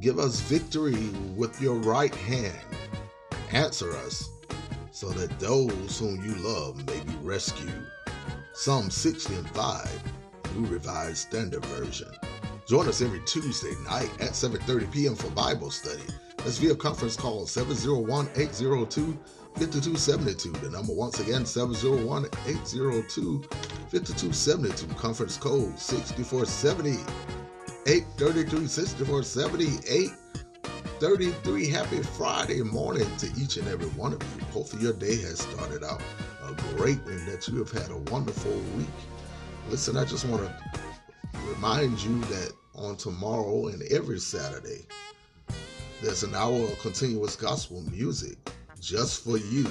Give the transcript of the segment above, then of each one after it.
Give us victory with your right hand. Answer us so that those whom you love may be rescued. Psalm 60 and 5, New Revised Standard Version. Join us every Tuesday night at 7.30 p.m. for Bible study. That's via conference call 701-802-5272. The number once again, 701-802-5272. Conference code 6470. 833 6470 833 happy friday morning to each and every one of you. Hopefully your day has started out a great and that you have had a wonderful week. Listen i just want to remind you that on tomorrow and every saturday there's an hour of continuous gospel music just for you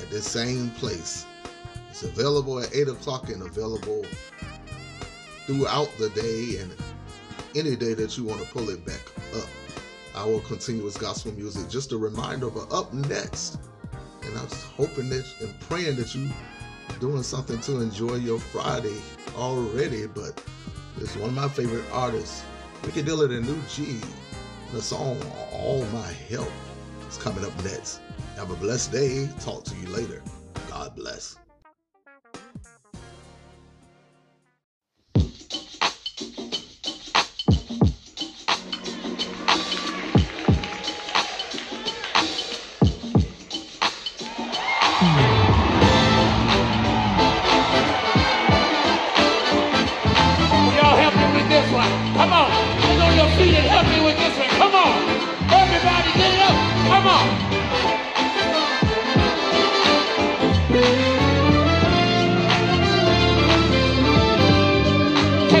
at the same place. It's available at 8 o'clock and available throughout the day and any day that you want to pull it back up. Our continuous gospel music, just a reminder of up next. And I'm hoping that and praying that you doing something to enjoy your Friday already. But it's one of my favorite artists, Ricky Dillard and New G. The song All My Help is coming up next. Have a blessed day. Talk to you later. God bless.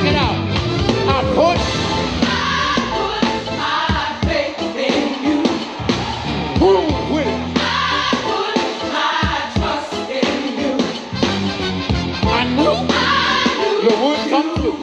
Check it out. I put. My faith in you. With. I put my trust in you. I knew, you would come through.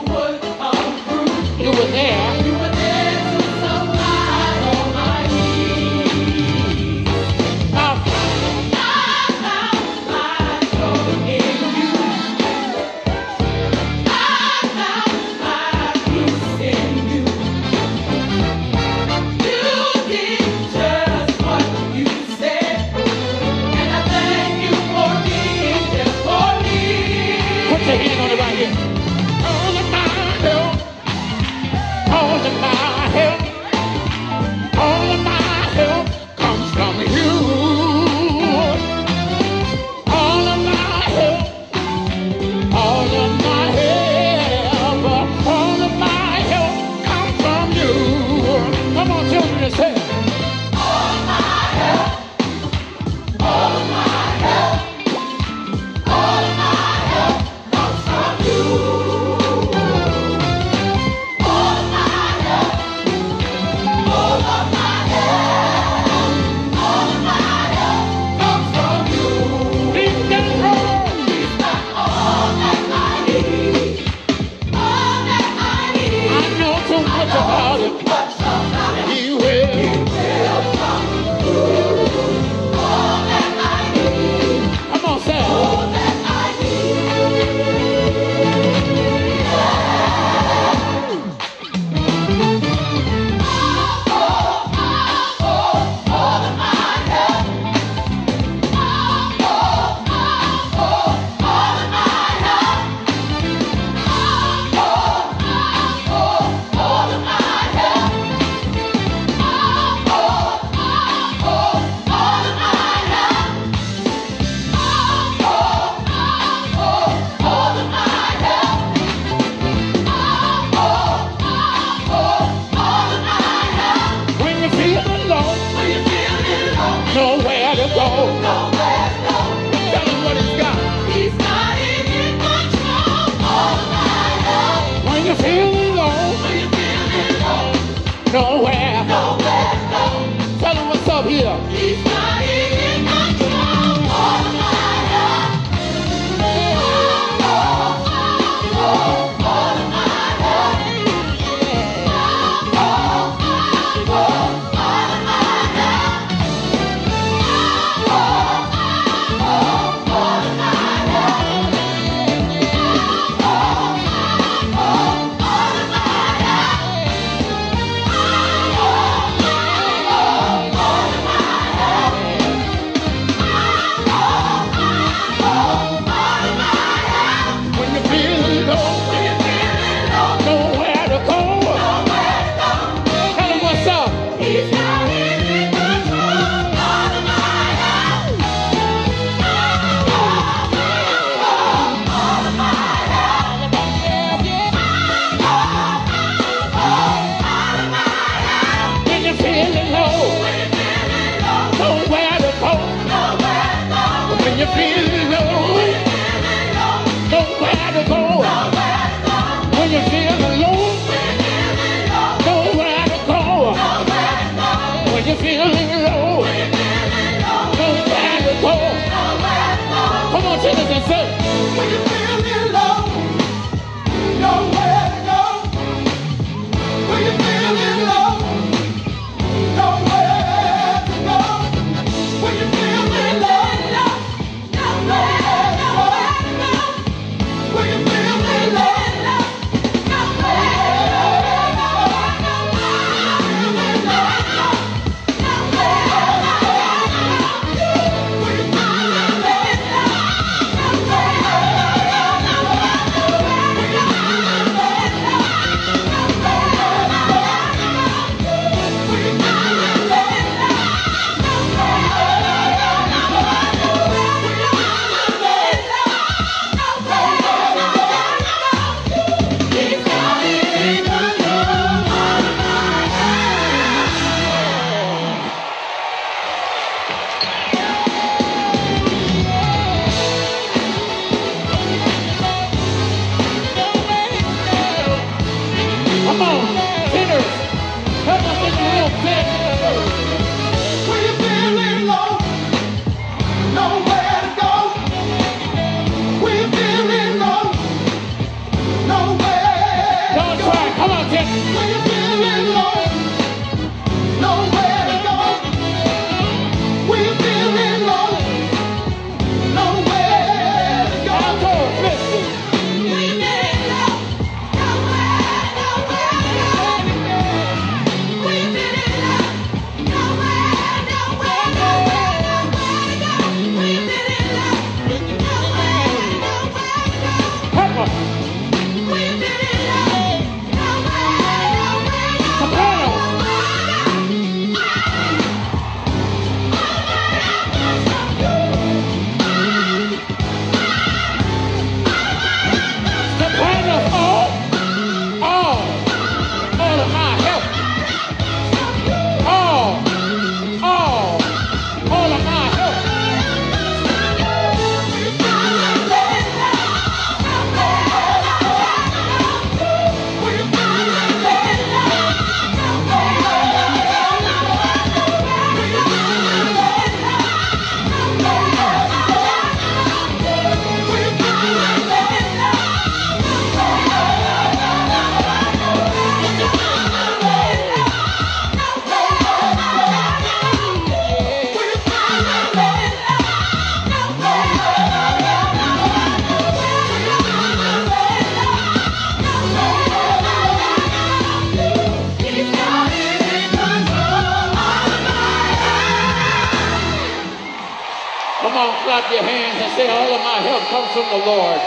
your hands and say, all of my help comes from the Lord.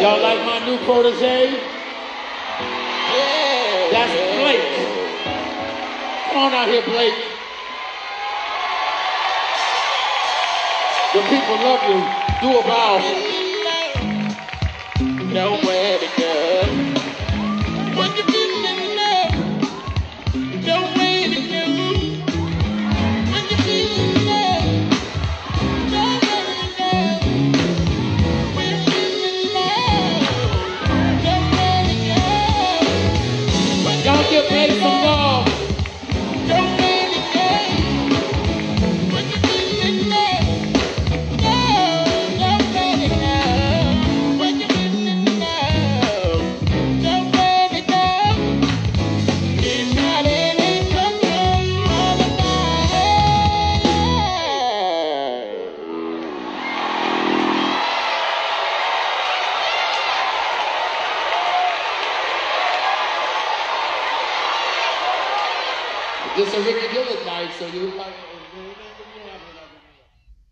Y'all like my new protege? That's Blake. Come on out here, Blake. The people love you. Do a bow. No. your face. a really good at night, so you